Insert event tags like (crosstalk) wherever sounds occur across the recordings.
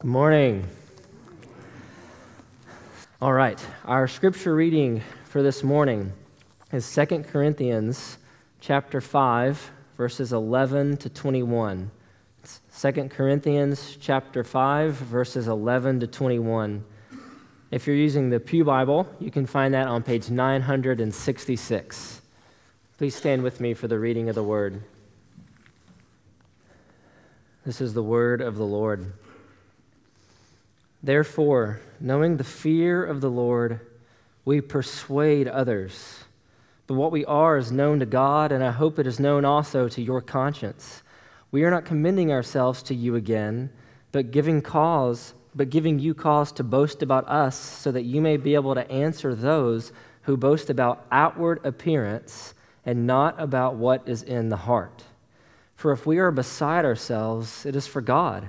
Good morning. All right, our scripture reading for this morning is 2 Corinthians chapter 5 verses 11 to 21. 2 Corinthians chapter 5 verses 11 to 21. If you're using the Pew Bible, you can find that on page 966. Please stand with me for the reading of the word. This is the word of the Lord. Therefore, knowing the fear of the Lord, we persuade others. But what we are is known to God, and I hope it is known also to your conscience. We are not commending ourselves to you again, but giving cause, but giving you cause to boast about us, so that you may be able to answer those who boast about outward appearance and not about what is in the heart. For if we are beside ourselves, it is for God.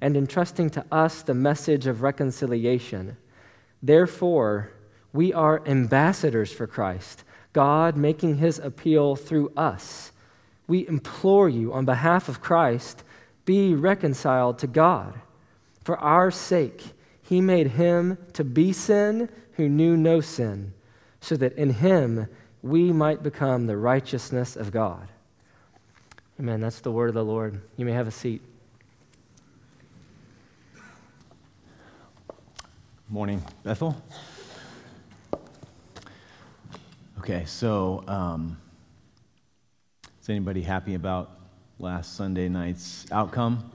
and entrusting to us the message of reconciliation. Therefore, we are ambassadors for Christ, God making his appeal through us. We implore you on behalf of Christ, be reconciled to God. For our sake, he made him to be sin who knew no sin, so that in him we might become the righteousness of God. Amen. That's the word of the Lord. You may have a seat. Morning, Bethel. Okay, so um, is anybody happy about last Sunday night's outcome?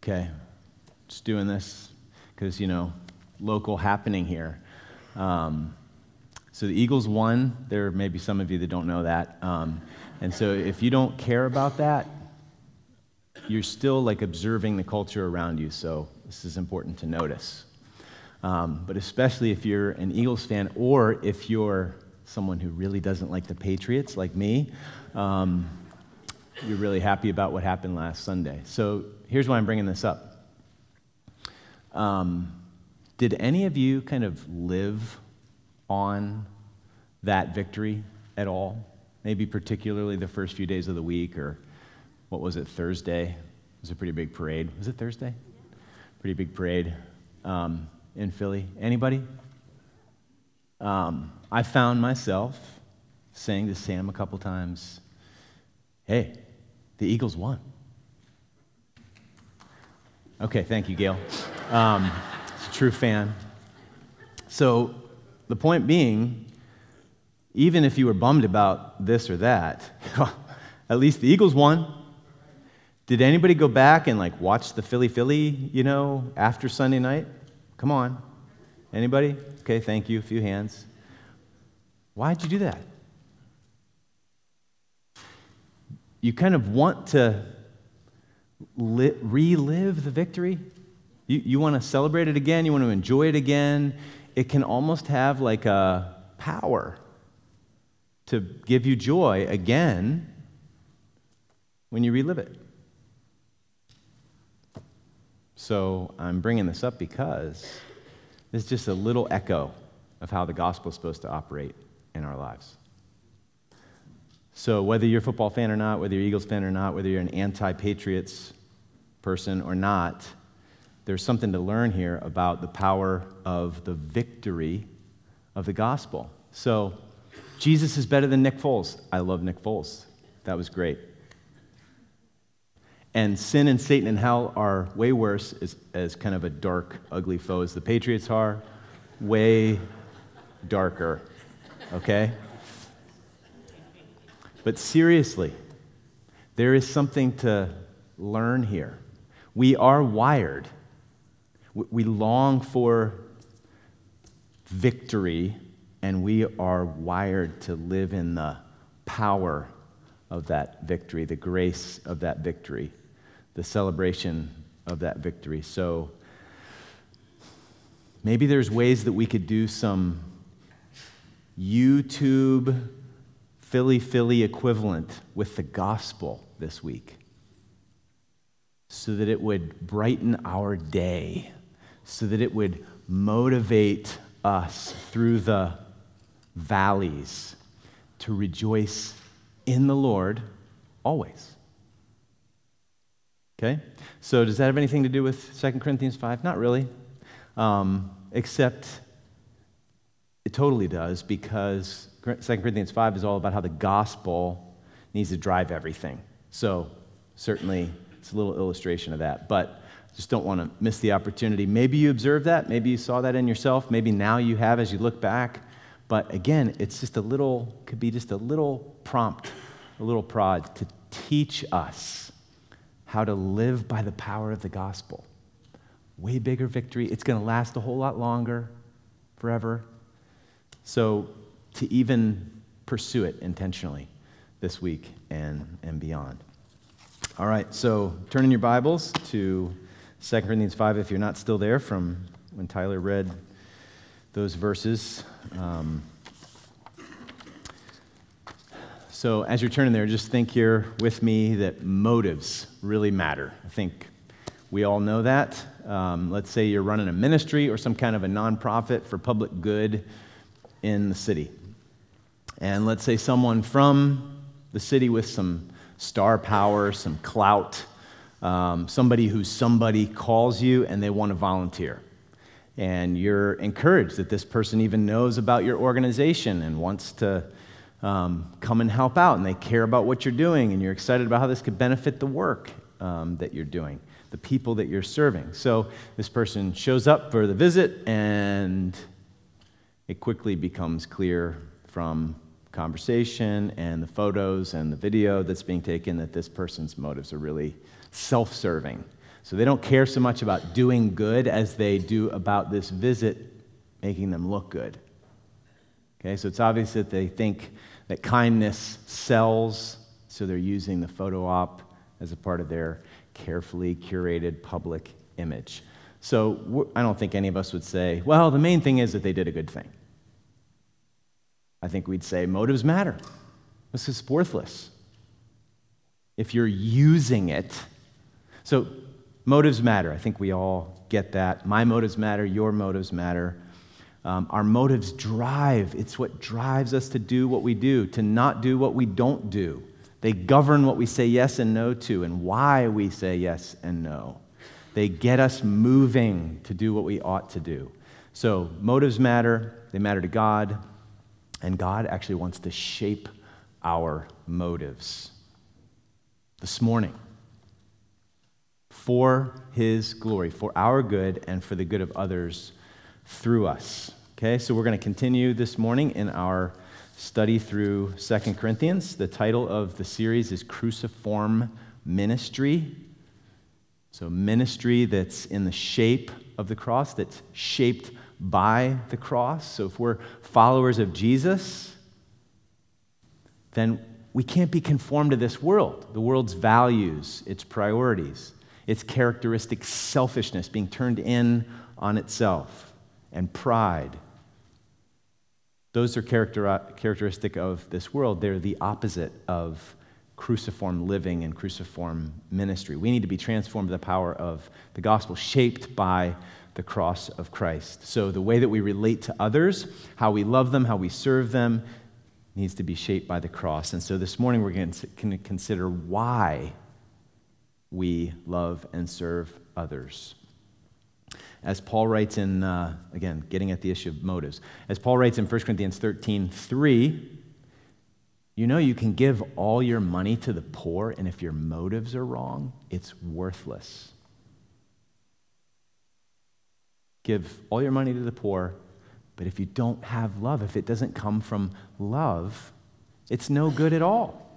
Okay, just doing this because, you know, local happening here. Um, so the Eagles won. There may be some of you that don't know that. Um, and so if you don't care about that, you're still like observing the culture around you. So this is important to notice. Um, but especially if you're an Eagles fan or if you're someone who really doesn't like the Patriots, like me, um, you're really happy about what happened last Sunday. So here's why I'm bringing this up. Um, did any of you kind of live on that victory at all? Maybe particularly the first few days of the week, or what was it, Thursday? It was a pretty big parade. Was it Thursday? Pretty big parade um, in Philly. Anybody? Um, I found myself saying to Sam a couple times, "Hey, the Eagles won." Okay, thank you, Gail. Um, a true fan. So, the point being, even if you were bummed about this or that, (laughs) at least the Eagles won. Did anybody go back and like watch the Philly Philly, you know, after Sunday night? Come on. Anybody? Okay, thank you. A few hands. Why'd you do that? You kind of want to li- relive the victory. You, you want to celebrate it again. You want to enjoy it again. It can almost have like a power to give you joy again when you relive it. So I'm bringing this up because this is just a little echo of how the gospel is supposed to operate in our lives. So whether you're a football fan or not, whether you're Eagles fan or not, whether you're an anti-Patriots person or not, there's something to learn here about the power of the victory of the gospel. So Jesus is better than Nick Foles. I love Nick Foles. That was great. And sin and Satan and hell are way worse as, as kind of a dark, ugly foe as the Patriots are, way darker, okay? But seriously, there is something to learn here. We are wired. We long for victory, and we are wired to live in the power of that victory, the grace of that victory, the celebration of that victory. So maybe there's ways that we could do some YouTube Philly Philly equivalent with the gospel this week so that it would brighten our day, so that it would motivate us through the valleys to rejoice in the Lord always. Okay? So, does that have anything to do with 2 Corinthians 5? Not really. Um, except it totally does because 2 Corinthians 5 is all about how the gospel needs to drive everything. So, certainly, it's a little illustration of that. But just don't want to miss the opportunity. Maybe you observed that. Maybe you saw that in yourself. Maybe now you have as you look back. But again, it's just a little, could be just a little prompt, a little prod to teach us how to live by the power of the gospel. Way bigger victory. It's going to last a whole lot longer, forever. So to even pursue it intentionally this week and, and beyond. All right, so turn in your Bibles to 2 Corinthians 5 if you're not still there from when Tyler read those verses. Um, so, as you're turning there, just think here with me that motives really matter. I think we all know that. Um, let's say you're running a ministry or some kind of a nonprofit for public good in the city. And let's say someone from the city with some star power, some clout, um, somebody who's somebody calls you and they want to volunteer and you're encouraged that this person even knows about your organization and wants to um, come and help out, and they care about what you're doing, and you're excited about how this could benefit the work um, that you're doing, the people that you're serving. So this person shows up for the visit, and it quickly becomes clear from conversation and the photos and the video that's being taken that this person's motives are really self serving so they don't care so much about doing good as they do about this visit making them look good. Okay, so it's obvious that they think that kindness sells, so they're using the photo op as a part of their carefully curated public image. So I don't think any of us would say, well, the main thing is that they did a good thing. I think we'd say motives matter. This is worthless. If you're using it, so Motives matter. I think we all get that. My motives matter. Your motives matter. Um, our motives drive. It's what drives us to do what we do, to not do what we don't do. They govern what we say yes and no to and why we say yes and no. They get us moving to do what we ought to do. So, motives matter. They matter to God. And God actually wants to shape our motives. This morning, for his glory, for our good, and for the good of others through us. Okay, so we're going to continue this morning in our study through Second Corinthians. The title of the series is Cruciform Ministry. So, ministry that's in the shape of the cross, that's shaped by the cross. So, if we're followers of Jesus, then we can't be conformed to this world, the world's values, its priorities its characteristic selfishness being turned in on itself and pride. Those are character, characteristic of this world. They're the opposite of cruciform living and cruciform ministry. We need to be transformed by the power of the gospel, shaped by the cross of Christ. So the way that we relate to others, how we love them, how we serve them, needs to be shaped by the cross. And so this morning we're going to consider why we love and serve others. As Paul writes in, uh, again, getting at the issue of motives, as Paul writes in 1 Corinthians 13 3, you know you can give all your money to the poor, and if your motives are wrong, it's worthless. Give all your money to the poor, But if you don't have love, if it doesn't come from love, it's no good at all.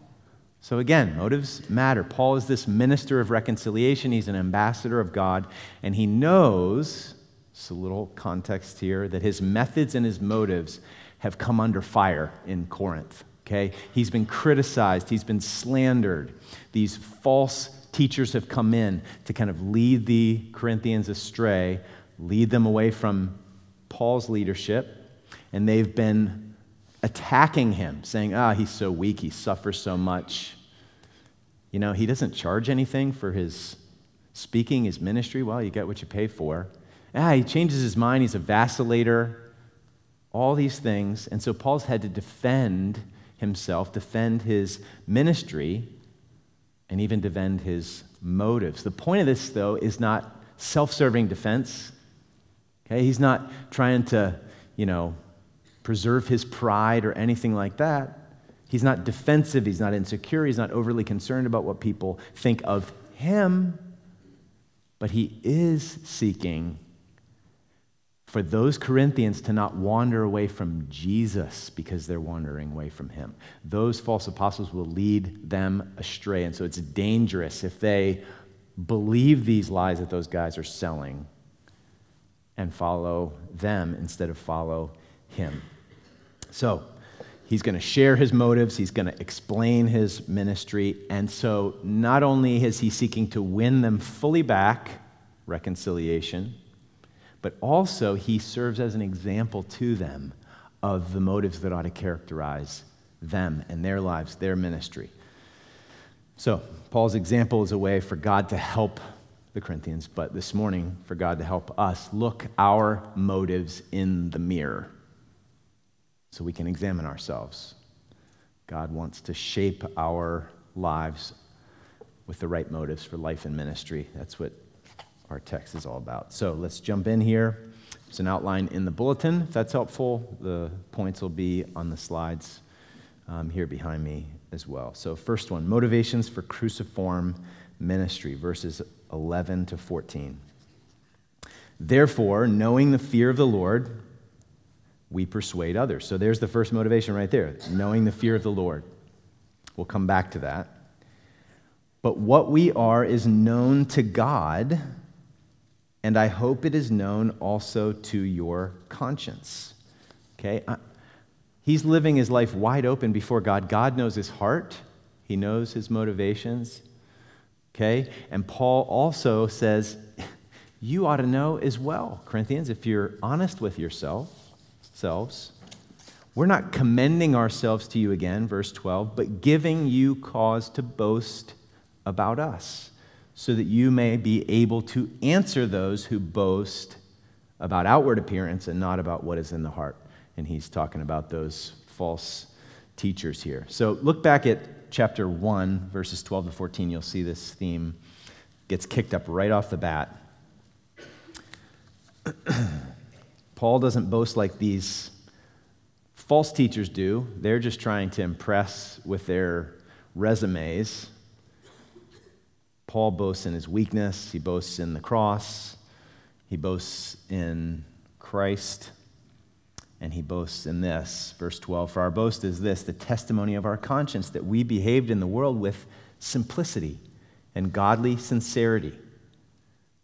So again, motives matter. Paul is this minister of reconciliation, he's an ambassador of God, and he knows, it's a little context here, that his methods and his motives have come under fire in Corinth. Okay? He's been criticized, he's been slandered. These false teachers have come in to kind of lead the Corinthians astray, lead them away from Paul's leadership, and they've been attacking him, saying, ah, he's so weak, he suffers so much. You know, he doesn't charge anything for his speaking, his ministry. Well, you get what you pay for. Ah, he changes his mind, he's a vacillator, all these things. And so Paul's had to defend himself, defend his ministry, and even defend his motives. The point of this, though, is not self serving defense. Okay? He's not trying to, you know, preserve his pride or anything like that. He's not defensive, he's not insecure, he's not overly concerned about what people think of him, but he is seeking for those Corinthians to not wander away from Jesus because they're wandering away from him. Those false apostles will lead them astray. And so it's dangerous if they believe these lies that those guys are selling and follow them instead of follow him. So he's going to share his motives, he's going to explain his ministry. And so not only is he seeking to win them fully back, reconciliation, but also he serves as an example to them of the motives that ought to characterize them and their lives, their ministry. So, Paul's example is a way for God to help the Corinthians, but this morning, for God to help us look our motives in the mirror so we can examine ourselves. God wants to shape our lives with the right motives for life and ministry. That's what our text is all about. So let's jump in here. There's an outline in the bulletin, if that's helpful. The points will be on the slides um, here behind me as well. So, first one motivations for cruciform ministry, verses 11 to 14. Therefore, knowing the fear of the Lord, we persuade others. So, there's the first motivation right there knowing the fear of the Lord. We'll come back to that. But what we are is known to God and I hope it is known also to your conscience. Okay? He's living his life wide open before God. God knows his heart, he knows his motivations. Okay? And Paul also says, (laughs) you ought to know as well, Corinthians, if you're honest with yourself, selves. We're not commending ourselves to you again, verse 12, but giving you cause to boast about us so that you may be able to answer those who boast about outward appearance and not about what is in the heart. And he's talking about those false teachers here. So look back at chapter 1, verses 12 to 14. You'll see this theme gets kicked up right off the bat. (clears throat) Paul doesn't boast like these false teachers do. They're just trying to impress with their resumes Paul boasts in his weakness, he boasts in the cross, he boasts in Christ, and he boasts in this. Verse 12 For our boast is this the testimony of our conscience that we behaved in the world with simplicity and godly sincerity,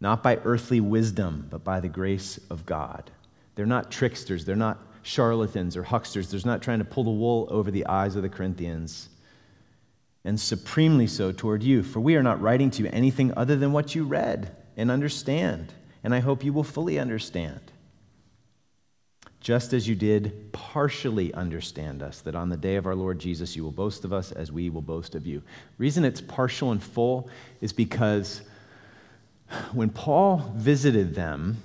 not by earthly wisdom, but by the grace of God. They're not tricksters, they're not charlatans or hucksters, they're not trying to pull the wool over the eyes of the Corinthians and supremely so toward you. For we are not writing to you anything other than what you read and understand, and I hope you will fully understand. Just as you did partially understand us, that on the day of our Lord Jesus you will boast of us as we will boast of you. reason it's partial and full is because when Paul visited them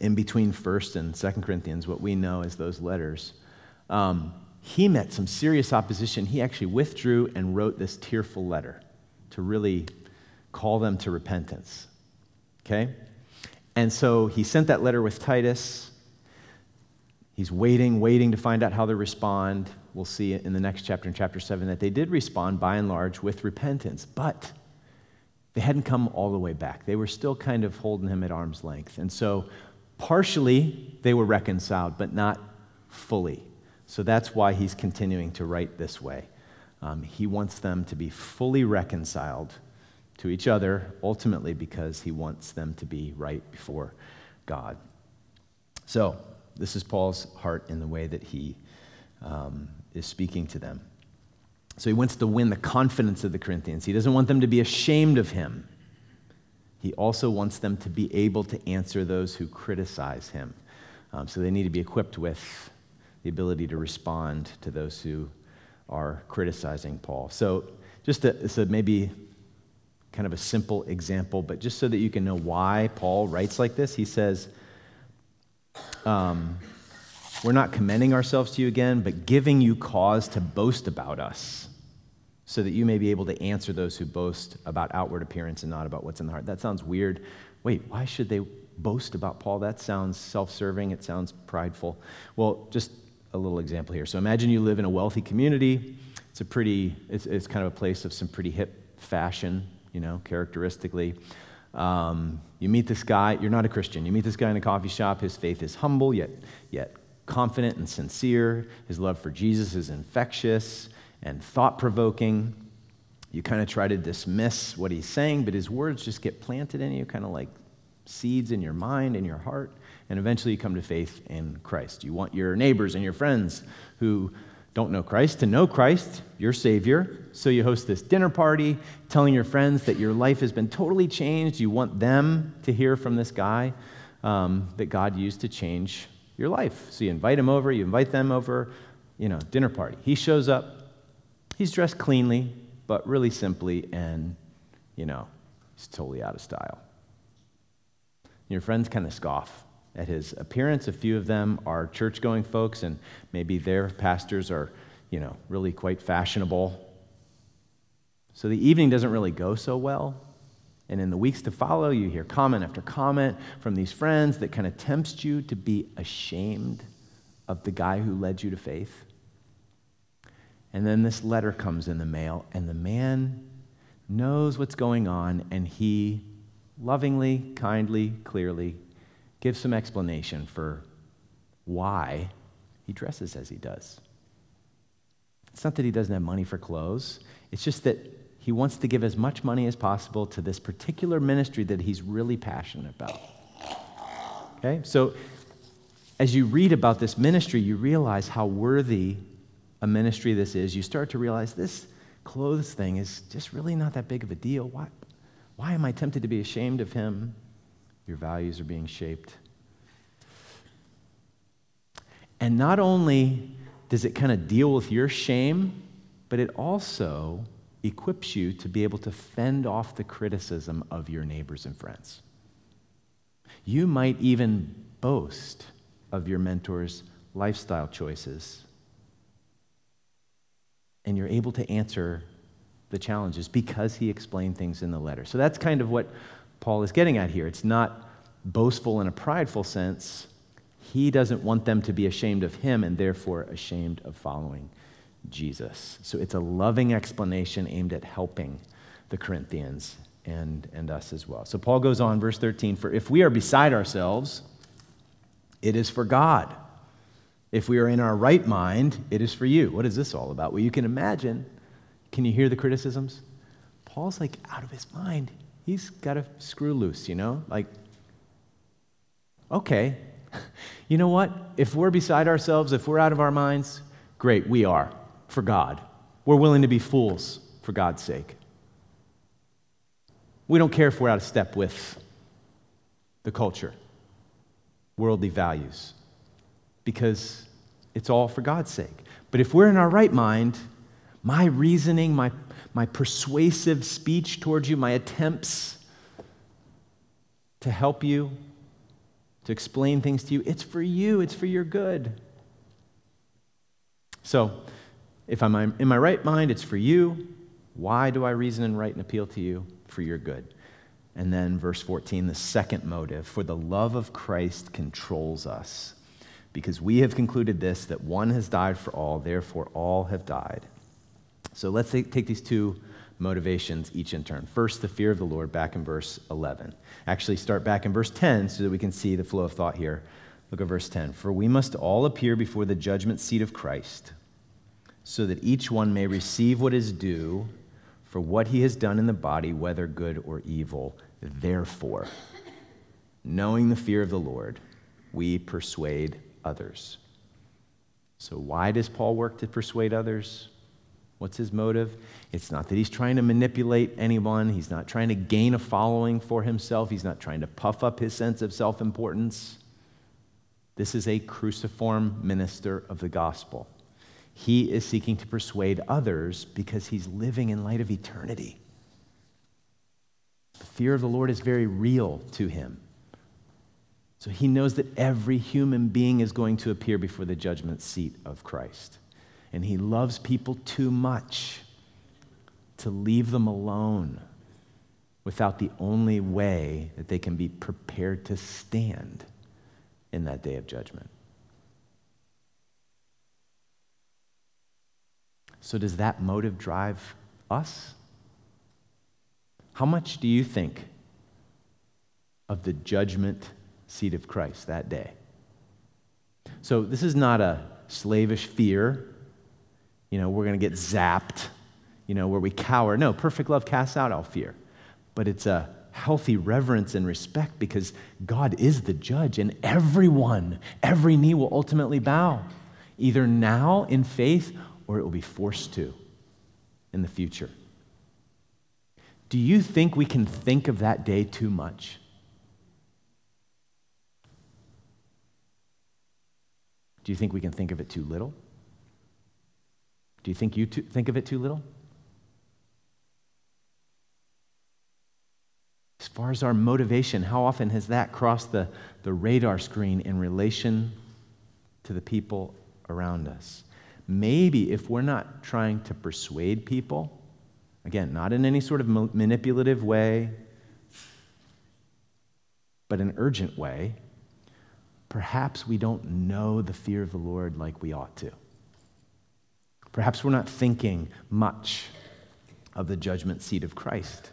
in between 1st and 2nd Corinthians, what we know as those letters, um, he met some serious opposition. He actually withdrew and wrote this tearful letter to really call them to repentance. Okay? And so he sent that letter with Titus. He's waiting, waiting to find out how they respond. We'll see in the next chapter, in chapter 7, that they did respond by and large with repentance. But they hadn't come all the way back. They were still kind of holding him at arm's length. And so Partially, they were reconciled, but not fully. So that's why he's continuing to write this way. Um, he wants them to be fully reconciled to each other, ultimately, because he wants them to be right before God. So, this is Paul's heart in the way that he um, is speaking to them. So he wants to win the confidence of the Corinthians. He doesn't want them to be ashamed of him. He also wants them to be able to answer those who criticize him. Um, so they need to be equipped with the ability to respond to those who are criticizing Paul. So just a, so maybe kind of a simple example, but just so that you can know why Paul writes like this, he says, um, We're not commending ourselves to you again, but giving you cause to boast about us so that you may be able to answer those who boast about outward appearance and not about what's in the heart. That sounds weird. Wait, why should they boast about Paul? That sounds self serving, it sounds prideful. Well, just a little example here. So imagine you live in a wealthy community. It's a pretty, it's, it's kind of a place of some pretty hip fashion, you know, characteristically. Um, you meet this guy, you're not a Christian. You meet this guy in a coffee shop. His faith is humble, yet, yet confident and sincere. His love for Jesus is infectious and thought provoking. You kind of try to dismiss what he's saying, but his words just get planted in you, kind of like seeds in your mind in your heart. And eventually you come to faith in Christ. You want your neighbors and your friends who don't know Christ to know Christ, your Savior. So you host this dinner party telling your friends that your life has been totally changed. You want them to hear from this guy um, that God used to change your life. So you invite him over, you invite them over, you know, dinner party. He shows up, He's dressed cleanly, but really simply, and, you know, he's totally out of style. Your friends kind of scoff at his appearance. A few of them are church going folks, and maybe their pastors are, you know, really quite fashionable. So the evening doesn't really go so well. And in the weeks to follow, you hear comment after comment from these friends that kind of tempts you to be ashamed of the guy who led you to faith. And then this letter comes in the mail, and the man knows what's going on, and he lovingly, kindly, clearly gives some explanation for why he dresses as he does. It's not that he doesn't have money for clothes, it's just that he wants to give as much money as possible to this particular ministry that he's really passionate about. Okay? So, as you read about this ministry, you realize how worthy a ministry this is, you start to realize this clothes thing is just really not that big of a deal. Why, why am I tempted to be ashamed of him? Your values are being shaped. And not only does it kind of deal with your shame, but it also equips you to be able to fend off the criticism of your neighbors and friends. You might even boast of your mentor's lifestyle choices and you're able to answer the challenges because he explained things in the letter. So that's kind of what Paul is getting at here. It's not boastful in a prideful sense. He doesn't want them to be ashamed of him and therefore ashamed of following Jesus. So it's a loving explanation aimed at helping the Corinthians and, and us as well. So Paul goes on, verse 13 For if we are beside ourselves, it is for God if we are in our right mind, it is for you. What is this all about? Well, you can imagine. Can you hear the criticisms? Paul's like out of his mind. He's got a screw loose, you know? Like, okay, (laughs) you know what? If we're beside ourselves, if we're out of our minds, great, we are for God. We're willing to be fools for God's sake. We don't care if we're out of step with the culture, worldly values because it's all for God's sake. But if we're in our right mind, my reasoning, my, my persuasive speech towards you, my attempts to help you, to explain things to you, it's for you, it's for your good. So, if I'm in my right mind, it's for you. Why do I reason and write and appeal to you? For your good. And then, verse 14, the second motive for the love of Christ controls us because we have concluded this that one has died for all, therefore all have died. So let's take, these two motivations each in turn. First, the fear of the Lord, back in verse 11. Actually, start back in verse 10 so that we can see the flow of thought here. Look at verse 10. For we must all appear before the judgment seat of Christ, so that each one may receive what is due for what he has done in the body, whether good or evil. Therefore, knowing the fear of the Lord, we persuade others. So, why does Paul work to persuade others? What's his motive? It's not that he's trying to manipulate anyone. He's not trying to gain a following for himself. He's not trying to puff up his sense of self importance. This is a cruciform minister of the gospel. He is seeking to persuade others because he's living in light of eternity. The fear of the Lord is very real to him. So he knows that every human being is going to appear before the judgment seat of Christ. And he loves people too much to leave them alone without the only way that they can be prepared to stand in that day of judgment. So, does that motive drive us? How much do you think of the judgment seat of Christ that day? So, this is not a slavish fear you know, we're going to get zapped, you know, where we cower. No, perfect love casts out all fear. But it's a healthy reverence and respect because God is the judge, and everyone, every knee will ultimately bow, either now in faith or it will be forced to in the future. Do you think we can think of that day too much? Do you think we can think of it too little? Do you think you think of it too little? As far as our motivation, how often has that crossed the, the radar screen in relation to the people around us? Maybe if we're not trying to persuade people, again, not in any sort of manipulative way, but an urgent way, perhaps we don't know the fear of the Lord like we ought to. Perhaps we're not thinking much of the judgment seat of Christ.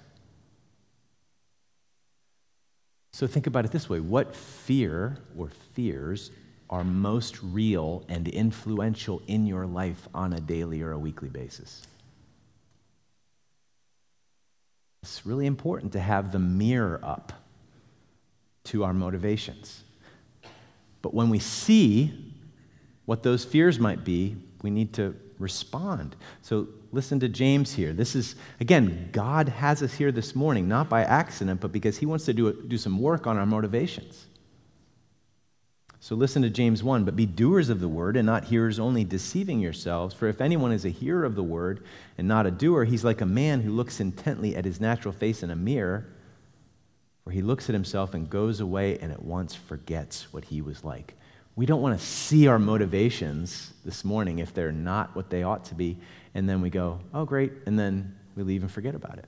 So think about it this way what fear or fears are most real and influential in your life on a daily or a weekly basis? It's really important to have the mirror up to our motivations. But when we see what those fears might be, we need to respond. So listen to James here. This is, again, God has us here this morning, not by accident, but because he wants to do, do some work on our motivations. So listen to James 1 But be doers of the word and not hearers only, deceiving yourselves. For if anyone is a hearer of the word and not a doer, he's like a man who looks intently at his natural face in a mirror, where he looks at himself and goes away and at once forgets what he was like we don't want to see our motivations this morning if they're not what they ought to be, and then we go, oh, great, and then we leave and forget about it.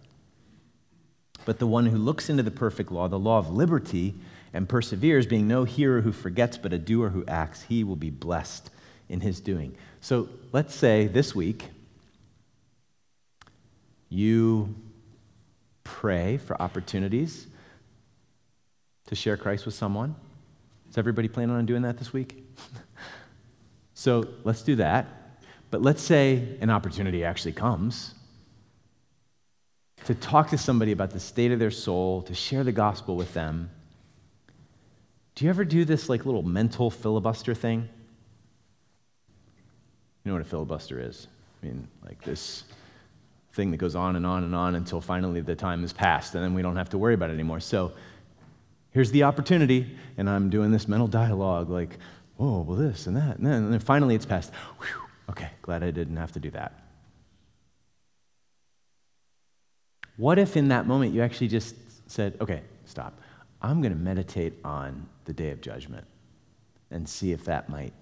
But the one who looks into the perfect law, the law of liberty, and perseveres, being no hearer who forgets, but a doer who acts, he will be blessed in his doing. So let's say this week you pray for opportunities to share Christ with someone is everybody planning on doing that this week? (laughs) so let's do that. But let's say an opportunity actually comes to talk to somebody about the state of their soul, to share the gospel with them. Do you ever do this like little mental filibuster thing? You know what a filibuster is? I mean, like this thing that goes on and on and on until finally the time is passed, and then we don't have to worry about it anymore. So here's the opportunity, and I'm doing this mental dialogue like, oh, well, this and that. And then, and then finally it's passed. Whew, okay, glad I didn't have to do that. What if in that moment you actually just said, okay, stop. I'm going to meditate on the day of judgment and see if that might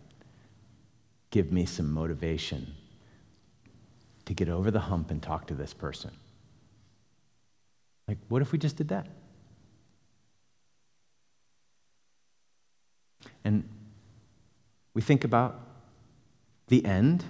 give me some motivation to get over the hump and talk to this person? Like, what if we just did that? And we think about the end,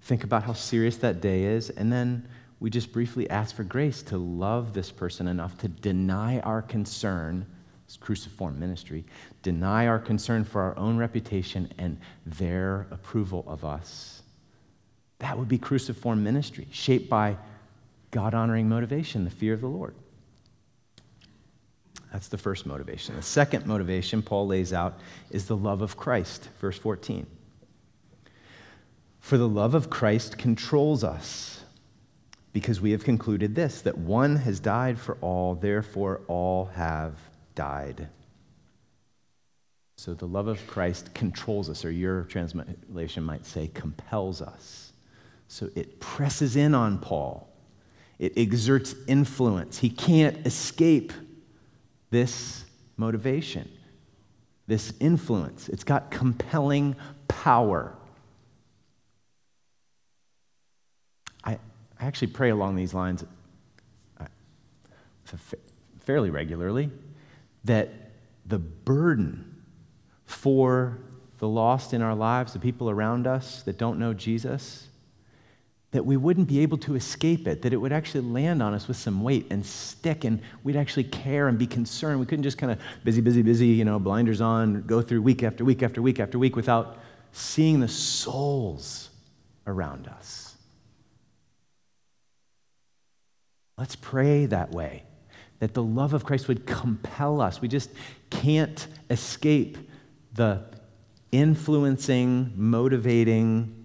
think about how serious that day is, and then we just briefly ask for grace to love this person enough to deny our concern, it's cruciform ministry, deny our concern for our own reputation and their approval of us. That would be cruciform ministry, shaped by God honoring motivation, the fear of the Lord. That's the first motivation. The second motivation Paul lays out is the love of Christ, verse 14. For the love of Christ controls us, because we have concluded this that one has died for all, therefore all have died. So the love of Christ controls us, or your translation might say compels us. So it presses in on Paul, it exerts influence. He can't escape this motivation, this influence. It's got compelling power. I, I actually pray along these lines uh, fairly regularly that the burden for the lost in our lives, the people around us that don't know Jesus, that we wouldn't be able to escape it, that it would actually land on us with some weight and stick, and we'd actually care and be concerned. We couldn't just kind of busy, busy, busy, you know, blinders on, go through week after week after week after week without seeing the souls around us. Let's pray that way, that the love of Christ would compel us. We just can't escape the influencing, motivating,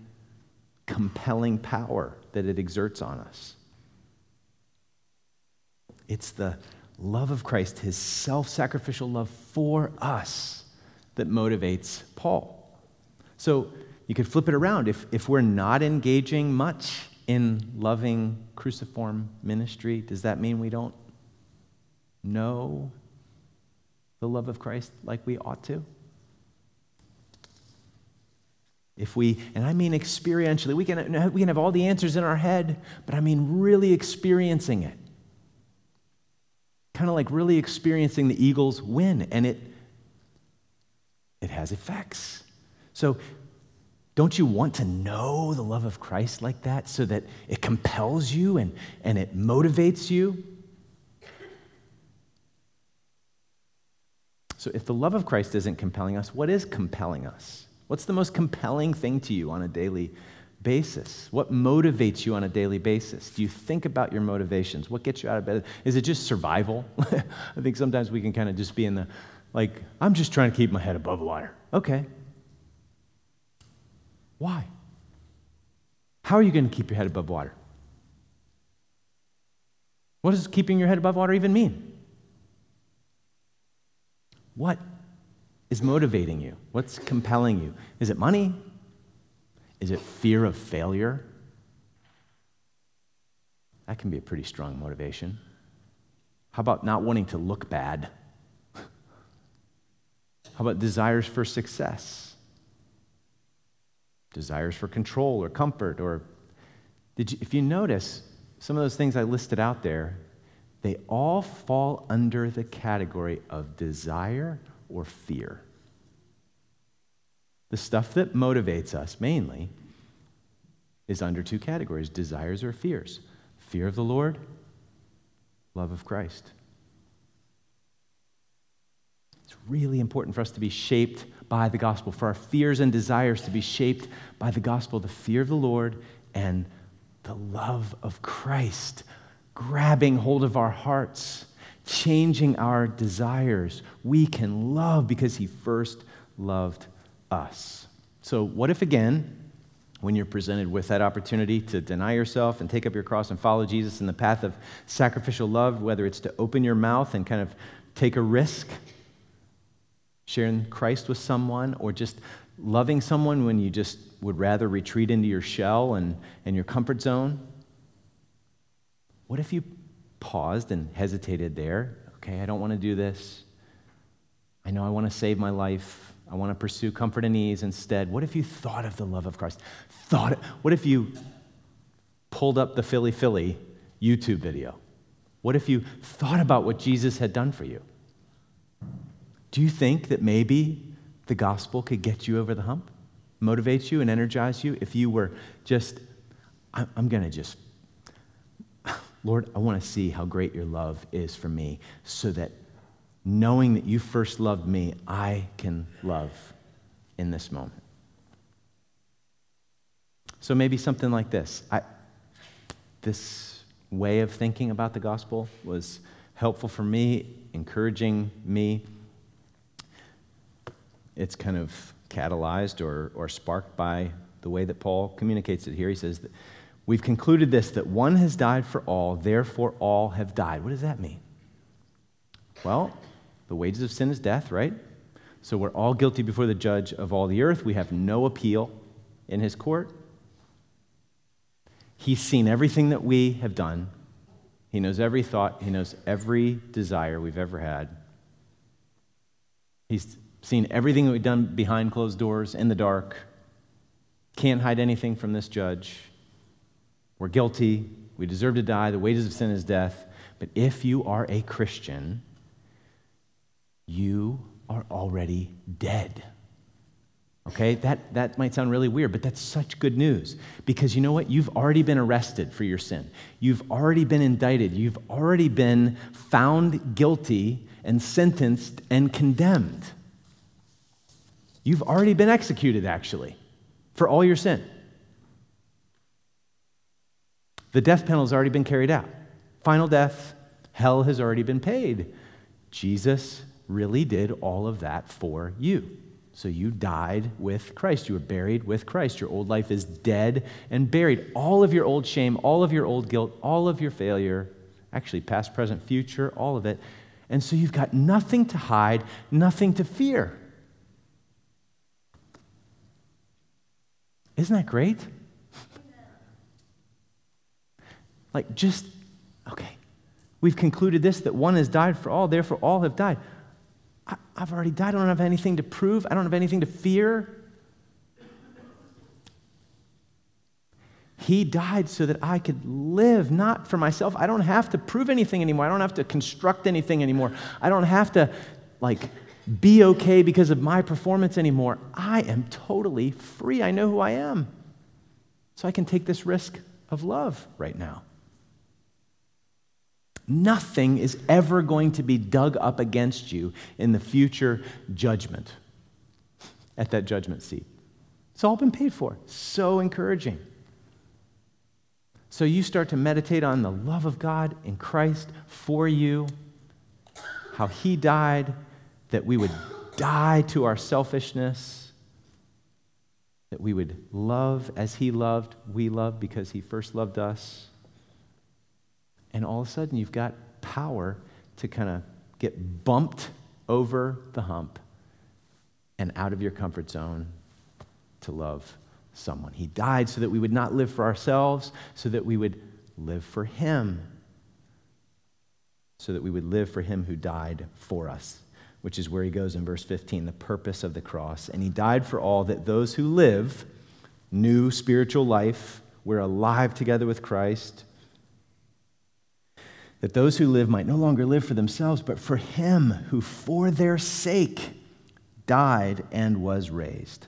compelling power that it exerts on us. It's the love of Christ, his self sacrificial love for us, that motivates Paul. So you could flip it around. If, if we're not engaging much in loving cruciform ministry, does that mean we don't know the love of Christ like we ought to? If we, and I mean experientially, we can, we can have all the answers in our head, but I mean really experiencing it. Kind of like really experiencing the Eagles win, and it, it has effects. So, don't you want to know the love of Christ like that so that it compels you and, and it motivates you? So, if the love of Christ isn't compelling us, what is compelling us? What's the most compelling thing to you on a daily basis? What motivates you on a daily basis? Do you think about your motivations? What gets you out of bed? Is it just survival? (laughs) I think sometimes we can kind of just be in the, like, I'm just trying to keep my head above water. Okay. Why? How are you going to keep your head above water? What does keeping your head above water even mean? What is motivating you? What's compelling you? Is it money? Is it fear of failure? That can be a pretty strong motivation. How about not wanting to look bad? (laughs) How about desires for success? Desires for control or comfort? Or did you, if you notice, some of those things I listed out there, they all fall under the category of desire or fear. The stuff that motivates us mainly is under two categories desires or fears fear of the Lord, love of Christ. It's really important for us to be shaped by the gospel, for our fears and desires to be shaped by the gospel, the fear of the Lord and the love of Christ, grabbing hold of our hearts changing our desires. We can love because He first loved us. So, what if again, when you're presented with that opportunity to deny yourself and take up your cross and follow Jesus in the path of sacrificial love, whether it's to open your mouth and kind of take a risk, sharing Christ with someone, or just loving someone when you just would rather retreat into your shell and, and your comfort zone? What if you paused and hesitated there. Okay, I don't want to do this. I know I want to save my life. I want to pursue comfort and ease instead. What if you thought of the love of Christ? Thought, what if you pulled up the Philly Philly YouTube video? What if you thought about what Jesus had done for you? Do you think that maybe the gospel could get you over the hump, motivate you, and energize you if you were just, I'm going to just Lord, I want to see how great your love is for me so that knowing that you first loved me, I can love in this moment. So maybe something like this. I, this way of thinking about the gospel was helpful for me, encouraging me. It's kind of catalyzed or, or sparked by the way that Paul communicates it here. He says that we've concluded this that one has died for all, therefore all have died. What does that mean? Well, the wages of sin is death, right? So we're all guilty before the judge of all the earth. We have no appeal in his court. He's seen everything that we have done. He knows every thought, He knows every desire we've ever had. He's seen everything that we've done behind closed doors, in the dark. Can't hide anything from this judge. We're guilty. We deserve to die. The wages of sin is death. But if you are a Christian, you are already dead. Okay, that, that might sound really weird, but that's such good news. Because you know what? You've already been arrested for your sin. You've already been indicted. You've already been found guilty and sentenced and condemned. You've already been executed, actually, for all your sin. The death penalty has already been carried out. Final death, hell has already been paid. Jesus really did all of that for you. So you died with Christ. You were buried with Christ. Your old life is dead and buried. All of your old shame, all of your old guilt, all of your failure, actually, past, present, future, all of it. And so you've got nothing to hide, nothing to fear. Isn't that great? Like, just, okay. We've concluded this that one has died for all, therefore all have died. I, have already died. I don't have anything to prove. I don't have anything to fear. He died so that I could live, not for myself. I don't have to prove anything anymore. I don't have to construct anything anymore. I don't have to, like, be okay because of my performance anymore. I am totally free. I know who I am. So I can take this risk of love right now. Nothing is ever going to be dug up against you in the future judgment at that judgment seat. It's all been paid for. So encouraging. So you start to meditate on the love of God in Christ for you, how He died, that we would die to our selfishness, that we would love as He loved, we love because He first loved us and all of a sudden you've got power to kind of get bumped over the hump and out of your comfort zone to love someone. He died so that we would not live for ourselves, so that we would live for Him, so that we would live for Him who died for us, which is where he goes in verse 15, the purpose of the cross. And He died for all that those who live new spiritual life, we're alive together with Christ that those who live might no longer live for themselves, but for him who for their sake died and was raised.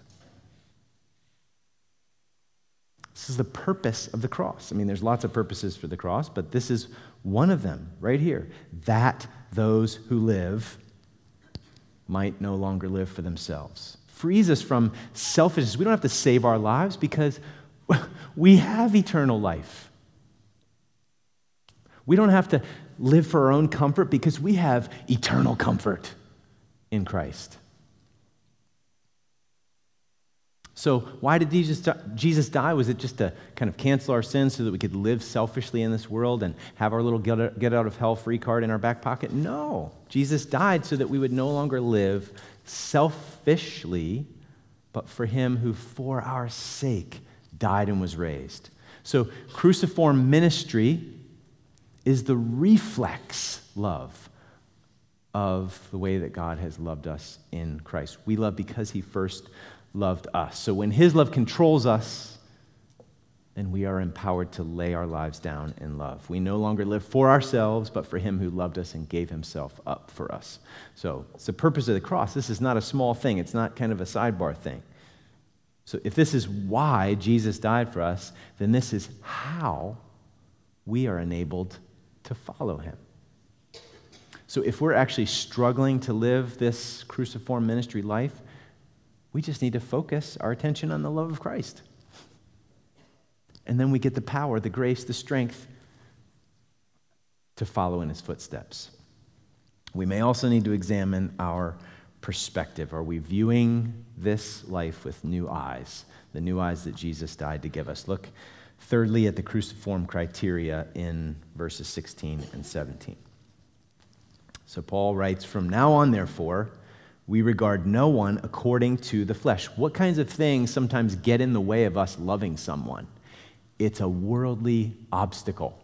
This is the purpose of the cross. I mean, there's lots of purposes for the cross, but this is one of them right here that those who live might no longer live for themselves. Frees us from selfishness. We don't have to save our lives because (laughs) we have eternal life. We don't have to live for our own comfort because we have eternal comfort in Christ. So, why did Jesus, die? Was it just to kind of cancel our sins so that we could live selfishly in this world and have our little get out of hell free card in our back pocket? No. Jesus died so that we would no longer live selfishly, but for him who for our sake died and was raised. So, cruciform ministry is the reflex love of the way that God has loved us in Christ. We love because he first loved us. So when his love controls us, then we are empowered to lay our lives down in love. We no longer live for ourselves, but for him who loved us and gave himself up for us. So it's the purpose of the cross. This is not a small thing, it's not kind of a sidebar thing. So if this is why Jesus died for us, then this is how we are enabled to follow him. So if we're actually struggling to live this cruciform ministry life, we just need to focus our attention on the love of Christ. And then we get the power, the grace, the strength to follow in his footsteps. We may also need to examine our perspective. Are we viewing this life with new eyes, the new eyes that Jesus died to give us? Look, thirdly, at the cruciform criteria in verses 16 and 17. So Paul writes, From now on, therefore, we regard no one according to the flesh. What kinds of things sometimes get in the way of us loving someone? It's a worldly obstacle.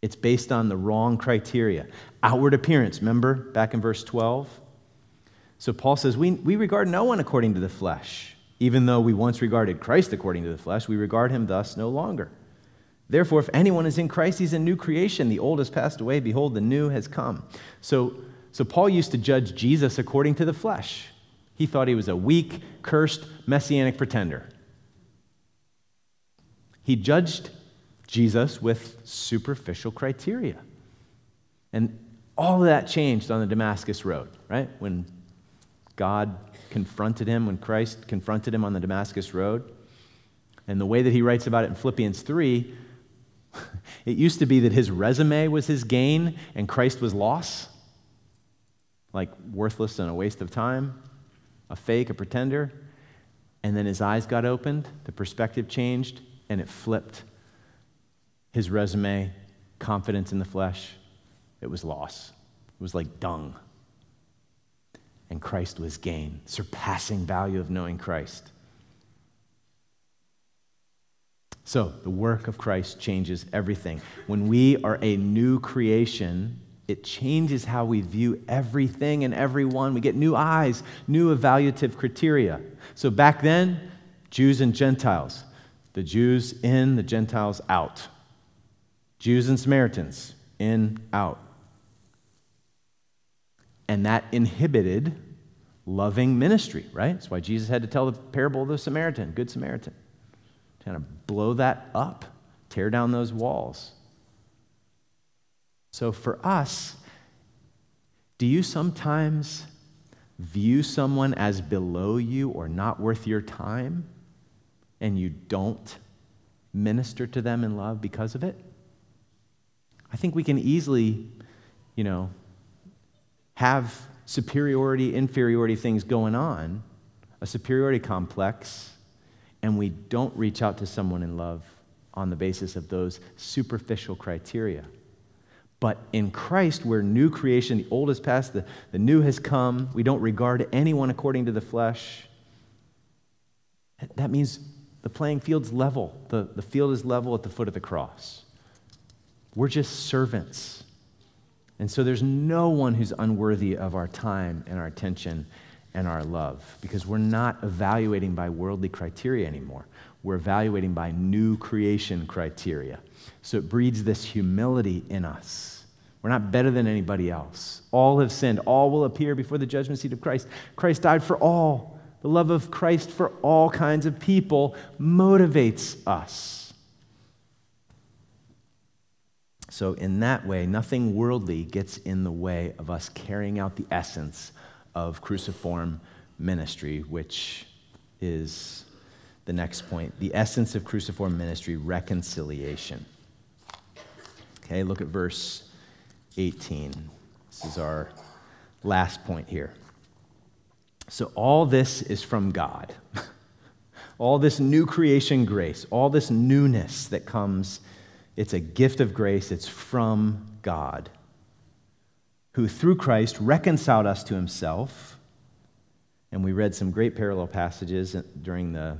It's based on the wrong criteria. Outward appearance, remember back in verse 12? So Paul says, we, we regard no one according to the flesh. Even though we once regarded Christ according to the flesh, we regard him thus no longer. Therefore, if anyone is in Christ, he's a new creation. The old has passed away. Behold, the new has come. So, so Paul used to judge Jesus according to the flesh. He thought he was a weak, cursed, messianic pretender. He judged Jesus with superficial criteria. And all of that changed on the Damascus Road, right? When God confronted him, when Christ confronted him on the Damascus Road. And the way that he writes about it in Philippians 3, (laughs) it used to be that his resume was his gain and Christ was loss, like worthless and a waste of time, a fake, a pretender. And then his eyes got opened, the perspective changed, and it flipped. His resume, confidence in the flesh, it was loss. It was like dung. And Christ was gain, surpassing value of knowing Christ. So, the work of Christ changes everything. When we are a new creation, it changes how we view everything and everyone. We get new eyes, new evaluative criteria. So, back then, Jews and Gentiles, the Jews in, the Gentiles out. Jews and Samaritans in, out. And that inhibited loving ministry, right? That's why Jesus had to tell the parable of the Samaritan, Good Samaritan, kind of blow that up, tear down those walls. So for us, do you sometimes view someone as below you or not worth your time? and you don't minister to them in love because of it? I think we can easily, you know, have superiority, inferiority things going on, a superiority complex, and we don't reach out to someone in love on the basis of those superficial criteria. But in Christ, we're new creation. The old has passed, the, the new has come. We don't regard anyone according to the flesh. That means the playing field's level. The, the field is level at the foot of the cross. We're just servants. And so there's no one who's unworthy of our time and our attention and our love because we're not evaluating by worldly criteria anymore. We're evaluating by new creation criteria. So it breeds this humility in us. We're not better than anybody else. All have sinned. All will appear before the judgment seat of Christ. Christ died for all. The love of Christ for all kinds of people motivates us. So, in that way, nothing worldly gets in the way of us carrying out the essence of cruciform ministry, which is the next point. The essence of cruciform ministry, reconciliation. Okay, look at verse 18. This is our last point here. So, all this is from God. (laughs) all this new creation grace, all this newness that comes, it's a gift of grace. It's from God, who through Christ reconciled us to himself. And we read some great parallel passages during the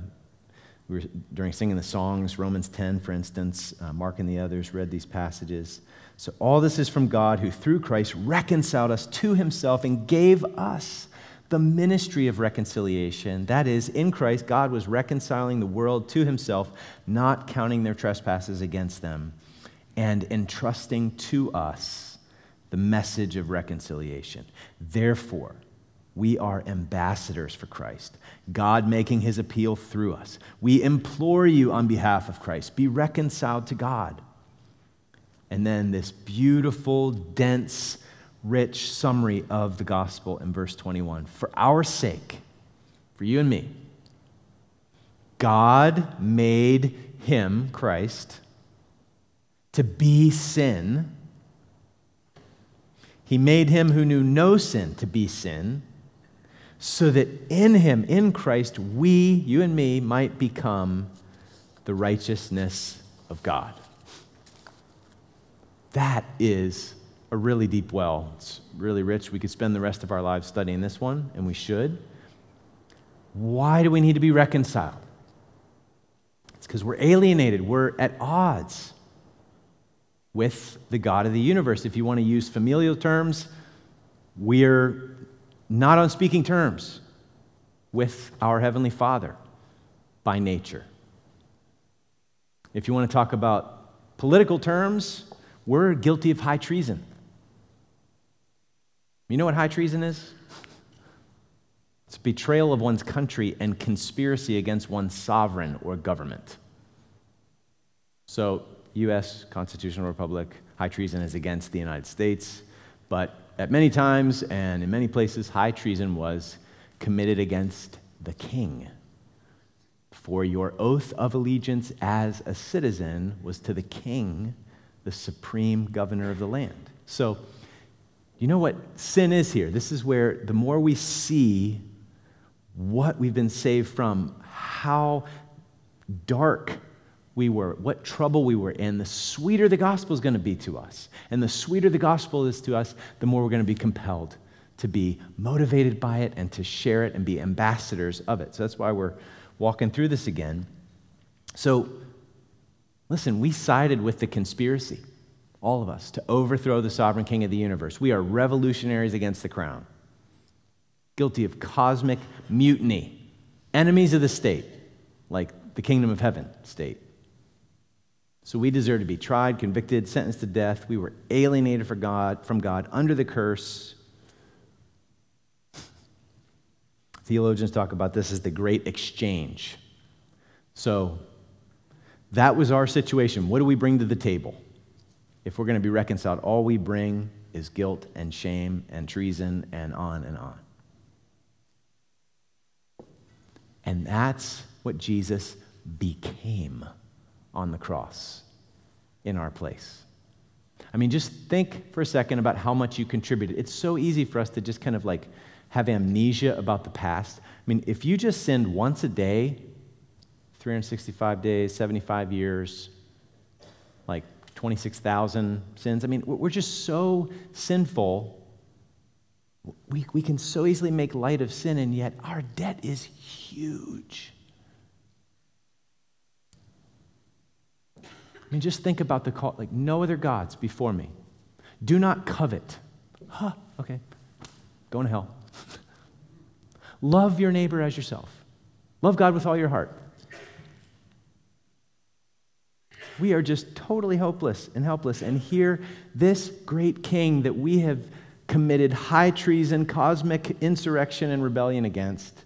we were, during singing the songs, Romans 10, for instance, uh, Mark and the others read these passages. So, all this is from God who, through Christ, reconciled us to himself and gave us the ministry of reconciliation. That is, in Christ, God was reconciling the world to himself, not counting their trespasses against them, and entrusting to us the message of reconciliation. Therefore, we are ambassadors for Christ, God making his appeal through us. We implore you on behalf of Christ be reconciled to God. And then this beautiful, dense, rich summary of the gospel in verse 21. For our sake, for you and me, God made him, Christ, to be sin. He made him who knew no sin to be sin, so that in him, in Christ, we, you and me, might become the righteousness of God. That is a really deep well. It's really rich. We could spend the rest of our lives studying this one, and we should. Why do we need to be reconciled? It's because we're alienated, we're at odds with the God of the universe. If you want to use familial terms, we're not on speaking terms with our Heavenly Father by nature. If you want to talk about political terms, we're guilty of high treason. You know what high treason is? It's betrayal of one's country and conspiracy against one's sovereign or government. So, U.S. constitutional republic, high treason is against the United States, but at many times and in many places, high treason was committed against the king. For your oath of allegiance as a citizen was to the king, the supreme governor of the land. So, you know what sin is here? This is where the more we see what we've been saved from, how dark we were, what trouble we were in, the sweeter the gospel is going to be to us. And the sweeter the gospel is to us, the more we're going to be compelled to be motivated by it and to share it and be ambassadors of it. So that's why we're walking through this again. So, listen, we sided with the conspiracy, all of us, to overthrow the sovereign king of the universe. We are revolutionaries against the crown, guilty of cosmic mutiny, enemies of the state, like the kingdom of heaven state. So we deserve to be tried, convicted, sentenced to death. We were alienated for God, from God under the curse. Theologians talk about this as the great exchange. So that was our situation. What do we bring to the table? If we're going to be reconciled, all we bring is guilt and shame and treason and on and on. And that's what Jesus became on the cross in our place. I mean, just think for a second about how much you contributed. It's so easy for us to just kind of like have amnesia about the past. I mean, if you just sinned once a day, 365 days, 75 years, like 26,000 sins, I mean, we're just so sinful. We, we can so easily make light of sin, and yet our debt is huge. Mean, just think about the call like, no other gods before me. Do not covet. Huh, okay. Going to hell. (laughs) Love your neighbor as yourself. Love God with all your heart. We are just totally hopeless and helpless. And here, this great king that we have committed high treason, cosmic insurrection, and rebellion against,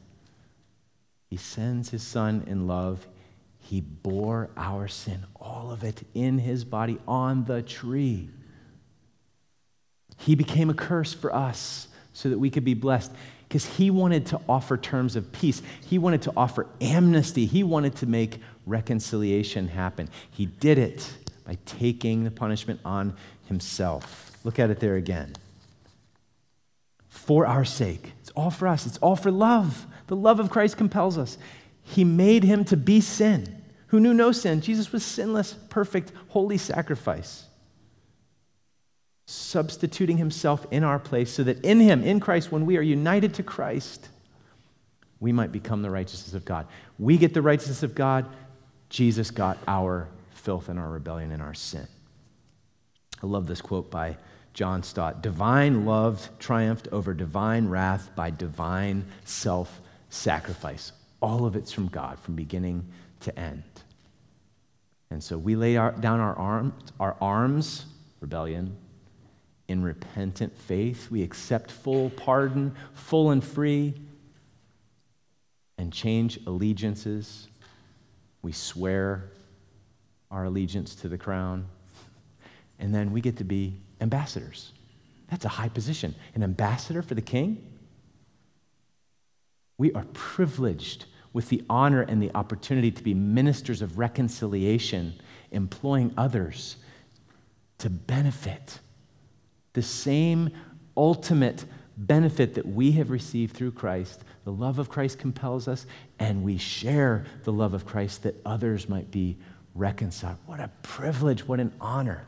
he sends his son in love. He bore our sin, all of it in his body on the tree. He became a curse for us so that we could be blessed because he wanted to offer terms of peace. He wanted to offer amnesty. He wanted to make reconciliation happen. He did it by taking the punishment on himself. Look at it there again. For our sake. It's all for us, it's all for love. The love of Christ compels us. He made him to be sin who knew no sin. Jesus was sinless, perfect, holy sacrifice, substituting himself in our place so that in him, in Christ, when we are united to Christ, we might become the righteousness of God. We get the righteousness of God. Jesus got our filth and our rebellion and our sin. I love this quote by John Stott Divine love triumphed over divine wrath by divine self sacrifice. All of it's from God, from beginning to end. And so we lay our, down our arms, our arms, rebellion, in repentant faith. We accept full pardon, full and free, and change allegiances. We swear our allegiance to the crown. and then we get to be ambassadors. That's a high position. An ambassador for the king? We are privileged with the honor and the opportunity to be ministers of reconciliation, employing others to benefit the same ultimate benefit that we have received through Christ. The love of Christ compels us, and we share the love of Christ that others might be reconciled. What a privilege, what an honor.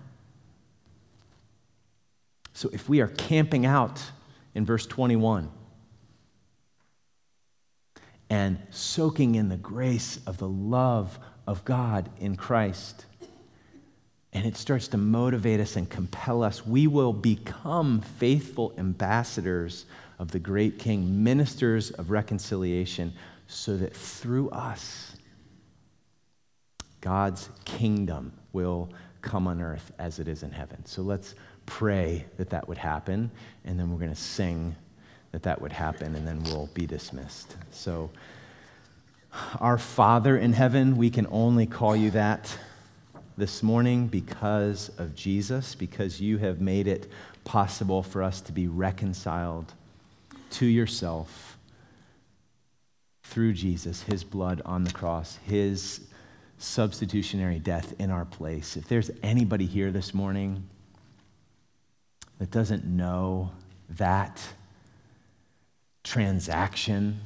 So if we are camping out in verse 21 and soaking in the grace of the love of God in Christ, and it starts to motivate us and compel us, we will become faithful ambassadors of the great King, ministers of reconciliation, so that through us, God's kingdom will come on earth as it is in heaven. So let's pray that that would happen, and then we're going to sing that that would happen, and then we'll be dismissed. So, our Father in heaven, we can only call you that this morning because of Jesus, because you have made it possible for us to be reconciled to yourself through Jesus, his blood on the cross, his substitutionary death in our place. If there's anybody here this morning that doesn't know that transaction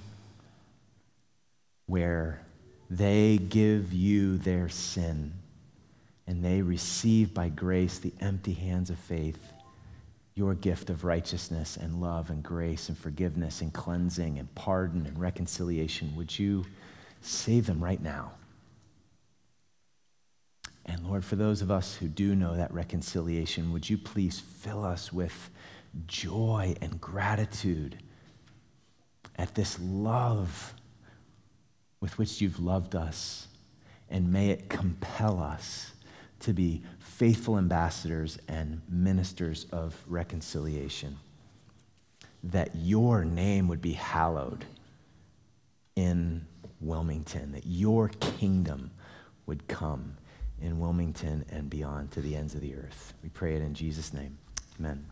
where they give you their sin and they receive by grace the empty hands of faith your gift of righteousness and love and grace and forgiveness and cleansing and pardon and reconciliation, would you save them right now? And Lord, for those of us who do know that reconciliation, would you please fill us with joy and gratitude at this love with which you've loved us? And may it compel us to be faithful ambassadors and ministers of reconciliation. That your name would be hallowed in Wilmington, that your kingdom would come in Wilmington and beyond to the ends of the earth. We pray it in Jesus' name. Amen.